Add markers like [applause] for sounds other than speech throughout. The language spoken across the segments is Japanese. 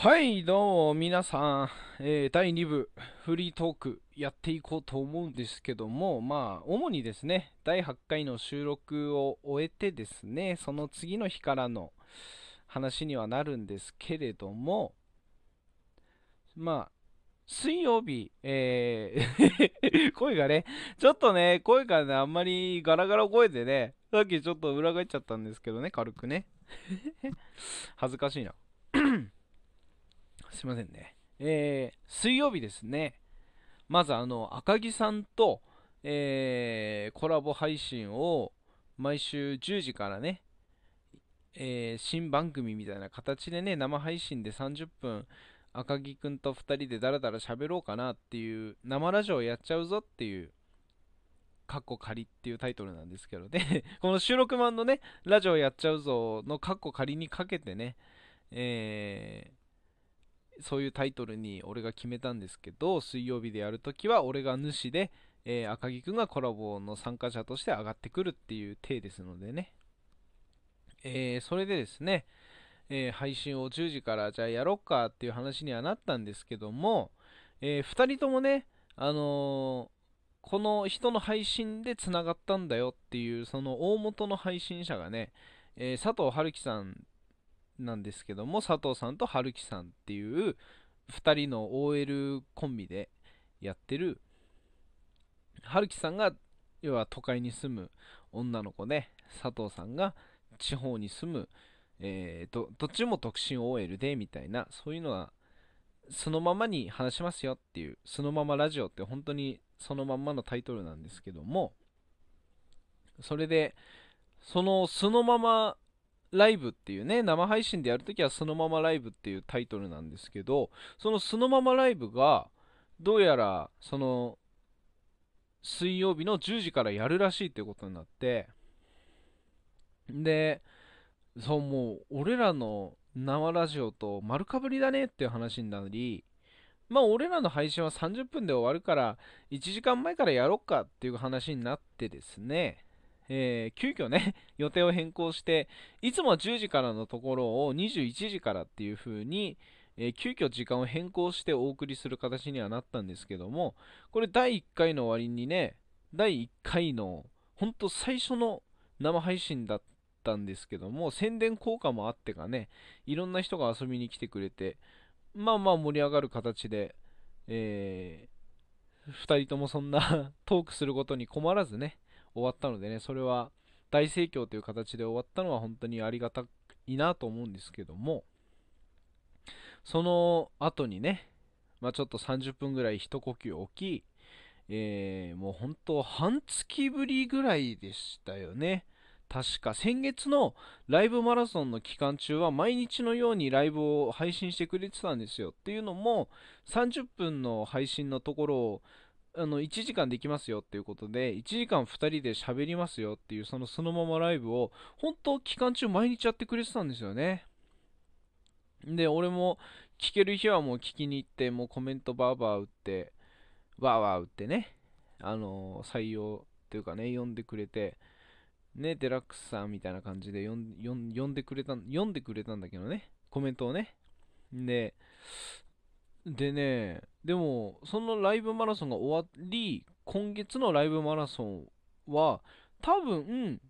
はい、どうも、皆さん、えー第2部、フリートークやっていこうと思うんですけども、まあ、主にですね、第8回の収録を終えてですね、その次の日からの話にはなるんですけれども、まあ、水曜日、えー [laughs] 声がね、ちょっとね、声がね、あんまりガラガラ声でね、さっきちょっと裏返っちゃったんですけどね、軽くね。[laughs] 恥ずかしいな。すいませんね。えー、水曜日ですね。まずあの、赤木さんと、えーコラボ配信を毎週10時からね、えー新番組みたいな形でね、生配信で30分、赤木くんと2人でダラダラ喋ろうかなっていう、生ラジオやっちゃうぞっていう、カッコ仮っていうタイトルなんですけど、で、[laughs] この収録版のね、ラジオやっちゃうぞのカッコ仮にかけてね、えーそういうタイトルに俺が決めたんですけど、水曜日でやるときは俺が主で、えー赤木くんがコラボの参加者として上がってくるっていう体ですのでね。えーそれでですね、えー配信を10時からじゃあやろっかっていう話にはなったんですけども、え2人ともね、あのこの人の配信でつながったんだよっていう、その大元の配信者がね、え佐藤春樹さんなんですけども、佐藤さんと春樹さんっていう2人の OL コンビでやってる、春樹さんが要は都会に住む女の子で、佐藤さんが地方に住む、えーどどっちも独身 OL でみたいな、そういうのはそのままに話しますよっていう、そのままラジオって本当にそのまんまのタイトルなんですけども、それで、そのそのままライブっていうね、生配信でやるときはそのままライブっていうタイトルなんですけど、そのそのままライブが、どうやら、その、水曜日の10時からやるらしいっていうことになって、で、そう、もう、俺らの生ラジオと丸かぶりだねっていう話になり、まあ、俺らの配信は30分で終わるから、1時間前からやろっかっていう話になってですね、えー急遽ね、[laughs] 予定を変更して、いつもは10時からのところを21時からっていう風に、えー急遽時間を変更してお送りする形にはなったんですけども、これ第1回の終わりにね、第1回の、ほんと最初の生配信だったんですけども、宣伝効果もあってかね、いろんな人が遊びに来てくれて、まあまあ盛り上がる形で、え2人ともそんな [laughs] トークすることに困らずね、終わったのでね、それは大盛況という形で終わったのは本当にありがたいなと思うんですけども、その後にね、まあちょっと30分ぐらい一呼吸置き、えーもう本当半月ぶりぐらいでしたよね。確か先月のライブマラソンの期間中は毎日のようにライブを配信してくれてたんですよ。っていうのも30分の配信のところをあの1時間できますよっていうことで1時間2人で喋りますよっていうそのそのままライブを本当期間中毎日やってくれてたんですよね。で、俺も聞ける日はもう聞きに行ってもうコメントバーバー打ってわーわー打ってね、あのー採用っていうかね、読んでくれて、ね、デラックスさんみたいな感じで読んでくれた、読んでくれたんだけどね、コメントをね。で、でね、でも、そのライブマラソンが終わり、今月のライブマラソンは、多分、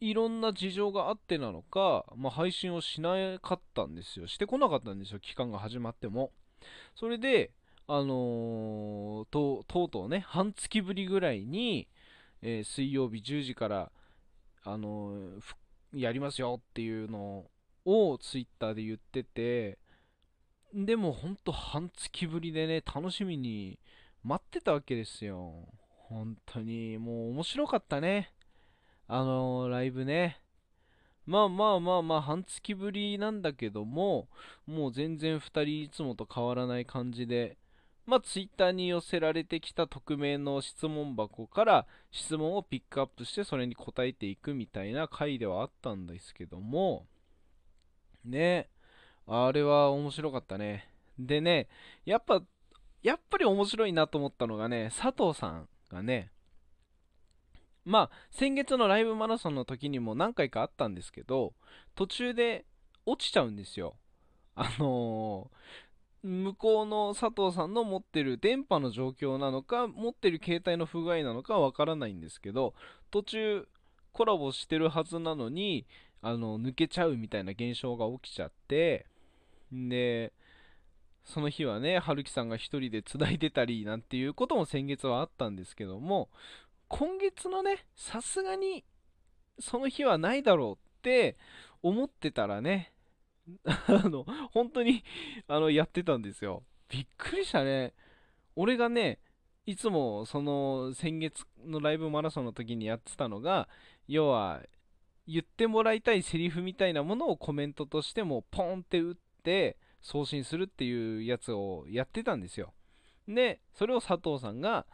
いろんな事情があってなのか、まあ、配信をしなかったんですよ。してこなかったんですよ、期間が始まっても。それで、あのーととうとうね、半月ぶりぐらいに、えー水曜日10時から、あのーやりますよっていうのをツイッターで言ってて、でもほんと半月ぶりでね、楽しみに待ってたわけですよ。本当に、もう面白かったね。あのーライブね。まあまあまあまあ、半月ぶりなんだけども、もう全然2人いつもと変わらない感じで、まあ、ツイッターに寄せられてきた匿名の質問箱から質問をピックアップしてそれに答えていくみたいな回ではあったんですけども、ね、あれは面白かったね。でね、やっぱ、やっぱり面白いなと思ったのがね、佐藤さんがね、まあ、先月のライブマラソンの時にも何回かあったんですけど、途中で落ちちゃうんですよ。あのー、向こうの佐藤さんの持ってる電波の状況なのか、持ってる携帯の不具合なのかわからないんですけど、途中コラボしてるはずなのに、あの、抜けちゃうみたいな現象が起きちゃって、で、その日はね、春樹さんが一人で繋いでたりなんていうことも先月はあったんですけども、今月のね、さすがにその日はないだろうって思ってたらね、[laughs] あの、本当にあの、やってたんですよ。びっくりしたね。俺がね、いつもその先月のライブマラソンの時にやってたのが、要は言ってもらいたいセリフみたいなものをコメントとしてもポンって打って送信するっていうやつをやってたんですよ。で、それを佐藤さんが、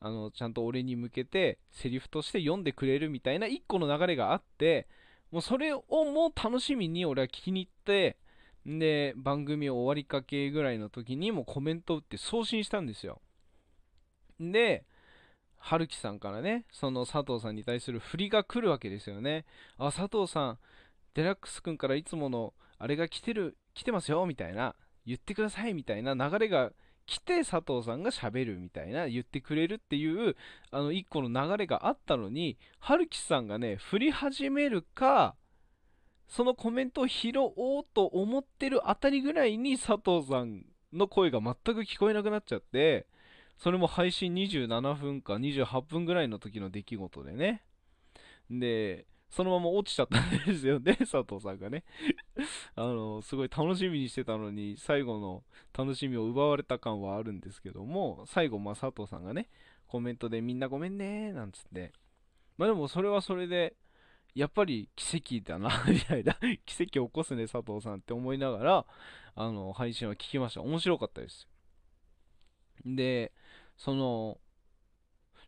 あの、ちゃんと俺に向けてセリフとして読んでくれるみたいな一個の流れがあって、もうそれをもう楽しみに俺は聞きに行って、で、番組終わりかけぐらいの時にもコメント打って送信したんですよ。で、春樹さんからね、その佐藤さんに対する振りが来るわけですよね。あ、佐藤さん、デラックス君からいつものあれが来てる、来てますよ、みたいな、言ってください、みたいな流れが来て佐藤さんが喋るみたいな、言ってくれるっていう、あの、一個の流れがあったのに、春樹さんがね、振り始めるか、そのコメントを拾おうと思ってるあたりぐらいに佐藤さんの声が全く聞こえなくなっちゃって、それも配信27分か28分ぐらいの時の出来事でね。で、そのまま落ちちゃったんですよね、[laughs] 佐藤さんがね。[laughs] あの、すごい楽しみにしてたのに、最後の楽しみを奪われた感はあるんですけども、最後、まあ、佐藤さんがね、コメントでみんなごめんねなんつって。まあでもそれはそれで、やっぱり奇跡だな [laughs] みたいな、奇跡を起こすね、佐藤さんって思いながら、あの、配信は聞きました。面白かったです。で、その、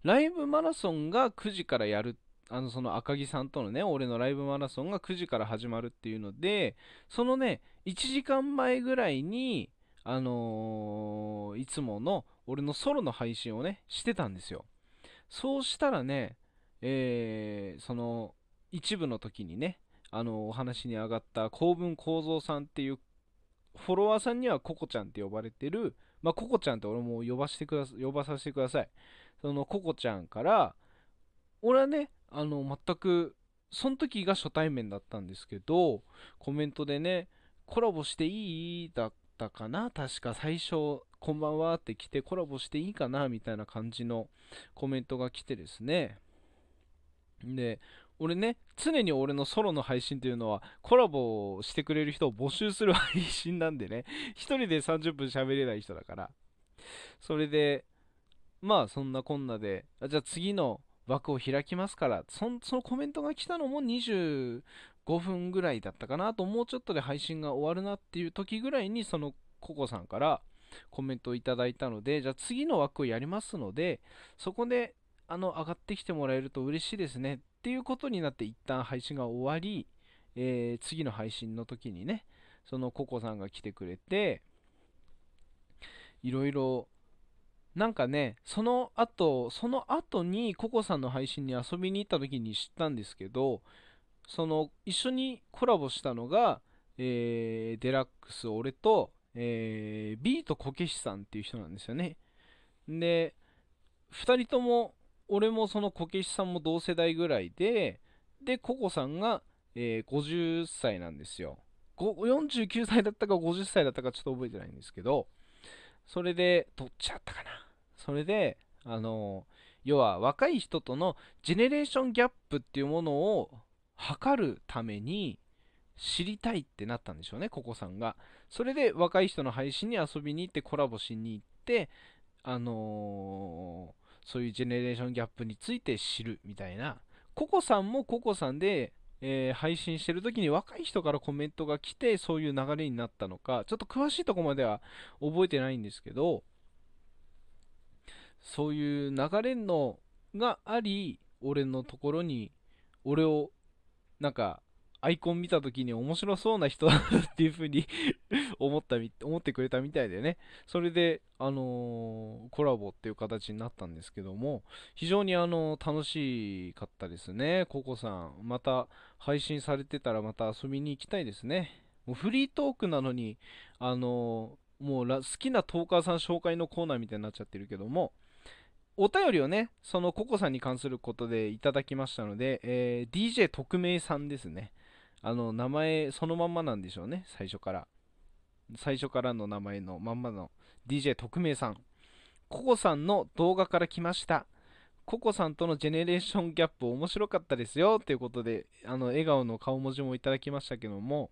ライブマラソンが9時からやるってあの、その赤木さんとのね、俺のライブマラソンが9時から始まるっていうので、そのね、1時間前ぐらいに、あのー、いつもの俺のソロの配信をね、してたんですよ。そうしたらね、えー、その、一部の時にね、あの、お話に上がった公文構造さんっていう、フォロワーさんにはココちゃんって呼ばれてる、まあ、ココちゃんって俺も呼ばしてくださ呼ばさせてください。そのココちゃんから、俺はね、あの、全く、その時が初対面だったんですけど、コメントでね、コラボしていい？だったかな？確か最初、こんばんはって来てコラボしていいかな？みたいな感じのコメントが来てですね。で、俺ね、常に俺のソロの配信というのはコラボしてくれる人を募集する配信なんでね、一人で30分喋れない人だから。それで、まあそんなこんなで、じゃあ次の枠を開きますからそのコメントが来たのも25分ぐらいだったかなともうちょっとで配信が終わるなっていう時ぐらいにそのココさんからコメントをいただいたのでじゃあ次の枠をやりますのでそこであの上がってきてもらえると嬉しいですねっていうことになって一旦配信が終わり、えー、次の配信の時にねそのココさんが来てくれていろいろなんかね、その後、その後にココさんの配信に遊びに行った時に知ったんですけど、その一緒にコラボしたのが、えー、デラックス、俺と、えー、ビートこけしさんっていう人なんですよね。で、2人とも、俺もそのこけしさんも同世代ぐらいで、で、ココさんが、えー、50歳なんですよ。49歳だったか50歳だったかちょっと覚えてないんですけど、それで、どっちゃったかな。それで、あの、要は若い人とのジェネレーションギャップっていうものを測るために知りたいってなったんでしょうね、ココさんが。それで若い人の配信に遊びに行ってコラボしに行って、あのー、そういうジェネレーションギャップについて知るみたいな。ココさんもココさんで、えー、配信してる時に若い人からコメントが来てそういう流れになったのかちょっと詳しいとこまでは覚えてないんですけどそういう流れのがあり俺のところに俺をなんかアイコン見た時に面白そうな人だっていう風に [laughs] 思ったみ、思ってくれたみたいでね。それで、あのー、コラボっていう形になったんですけども、非常にあのー、楽しかったですね。ココさん。また配信されてたらまた遊びに行きたいですね。もうフリートークなのに、あのもう好きなトーカーさん紹介のコーナーみたいになっちゃってるけども、お便りをね、そのココさんに関することでいただきましたので、えー、DJ 特命さんですね。あの、名前そのまんまなんでしょうね、最初から。最初からの名前のまんまの DJ 特命さん。ココさんの動画から来ました。ココさんとのジェネレーションギャップ面白かったですよということで、あの、笑顔の顔文字もいただきましたけども、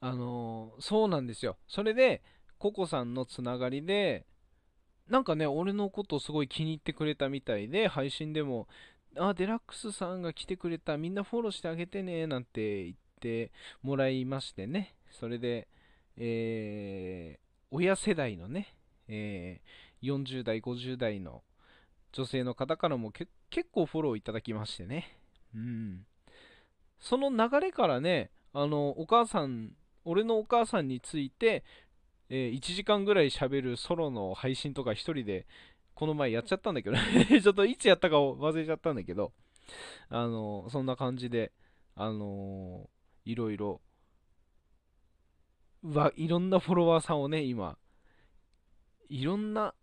あのー、そうなんですよ。それで、ココさんのつながりで、なんかね、俺のことすごい気に入ってくれたみたいで、配信でも、あ、デラックスさんが来てくれた、みんなフォローしてあげてね、なんて言ってもらいましてね。それで、えー、親世代のね、えー、40代、50代の女性の方からも結構フォローいただきましてね。うん。その流れからね、あの、お母さん俺のお母さんについて、えー、1時間ぐらい喋るソロの配信とか1人でこの前やっちゃったんだけど [laughs] ちょっといつやったか忘れちゃったんだけど、あのー、そんな感じで、あのー、いろいろ、わ、いろんなフォロワーさんをね、今、いろんな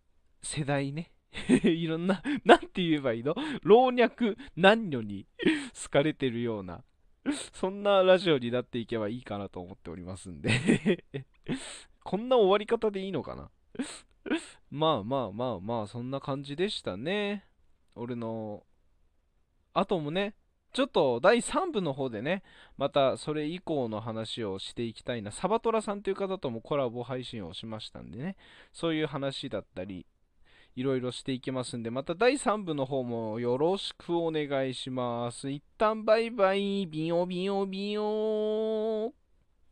世代ね、[laughs] いろんな、なんて言えばいいの？老若男女に [laughs] 好かれてるような、そんなラジオになっていけばいいかなと思っておりますんでこんな終わり方でいいのかな？[laughs] まあまあまあまあ、そんな感じでしたね。俺の、あともね、ちょっと第3部の方でね、またそれ以降の話をしていきたいな。サバトラさんという方ともコラボ配信をしましたんでね、そういう話だったり、いろいろしていきますんで、また第3部の方もよろしくお願いします。一旦バイバイ、ビヨビヨビヨー。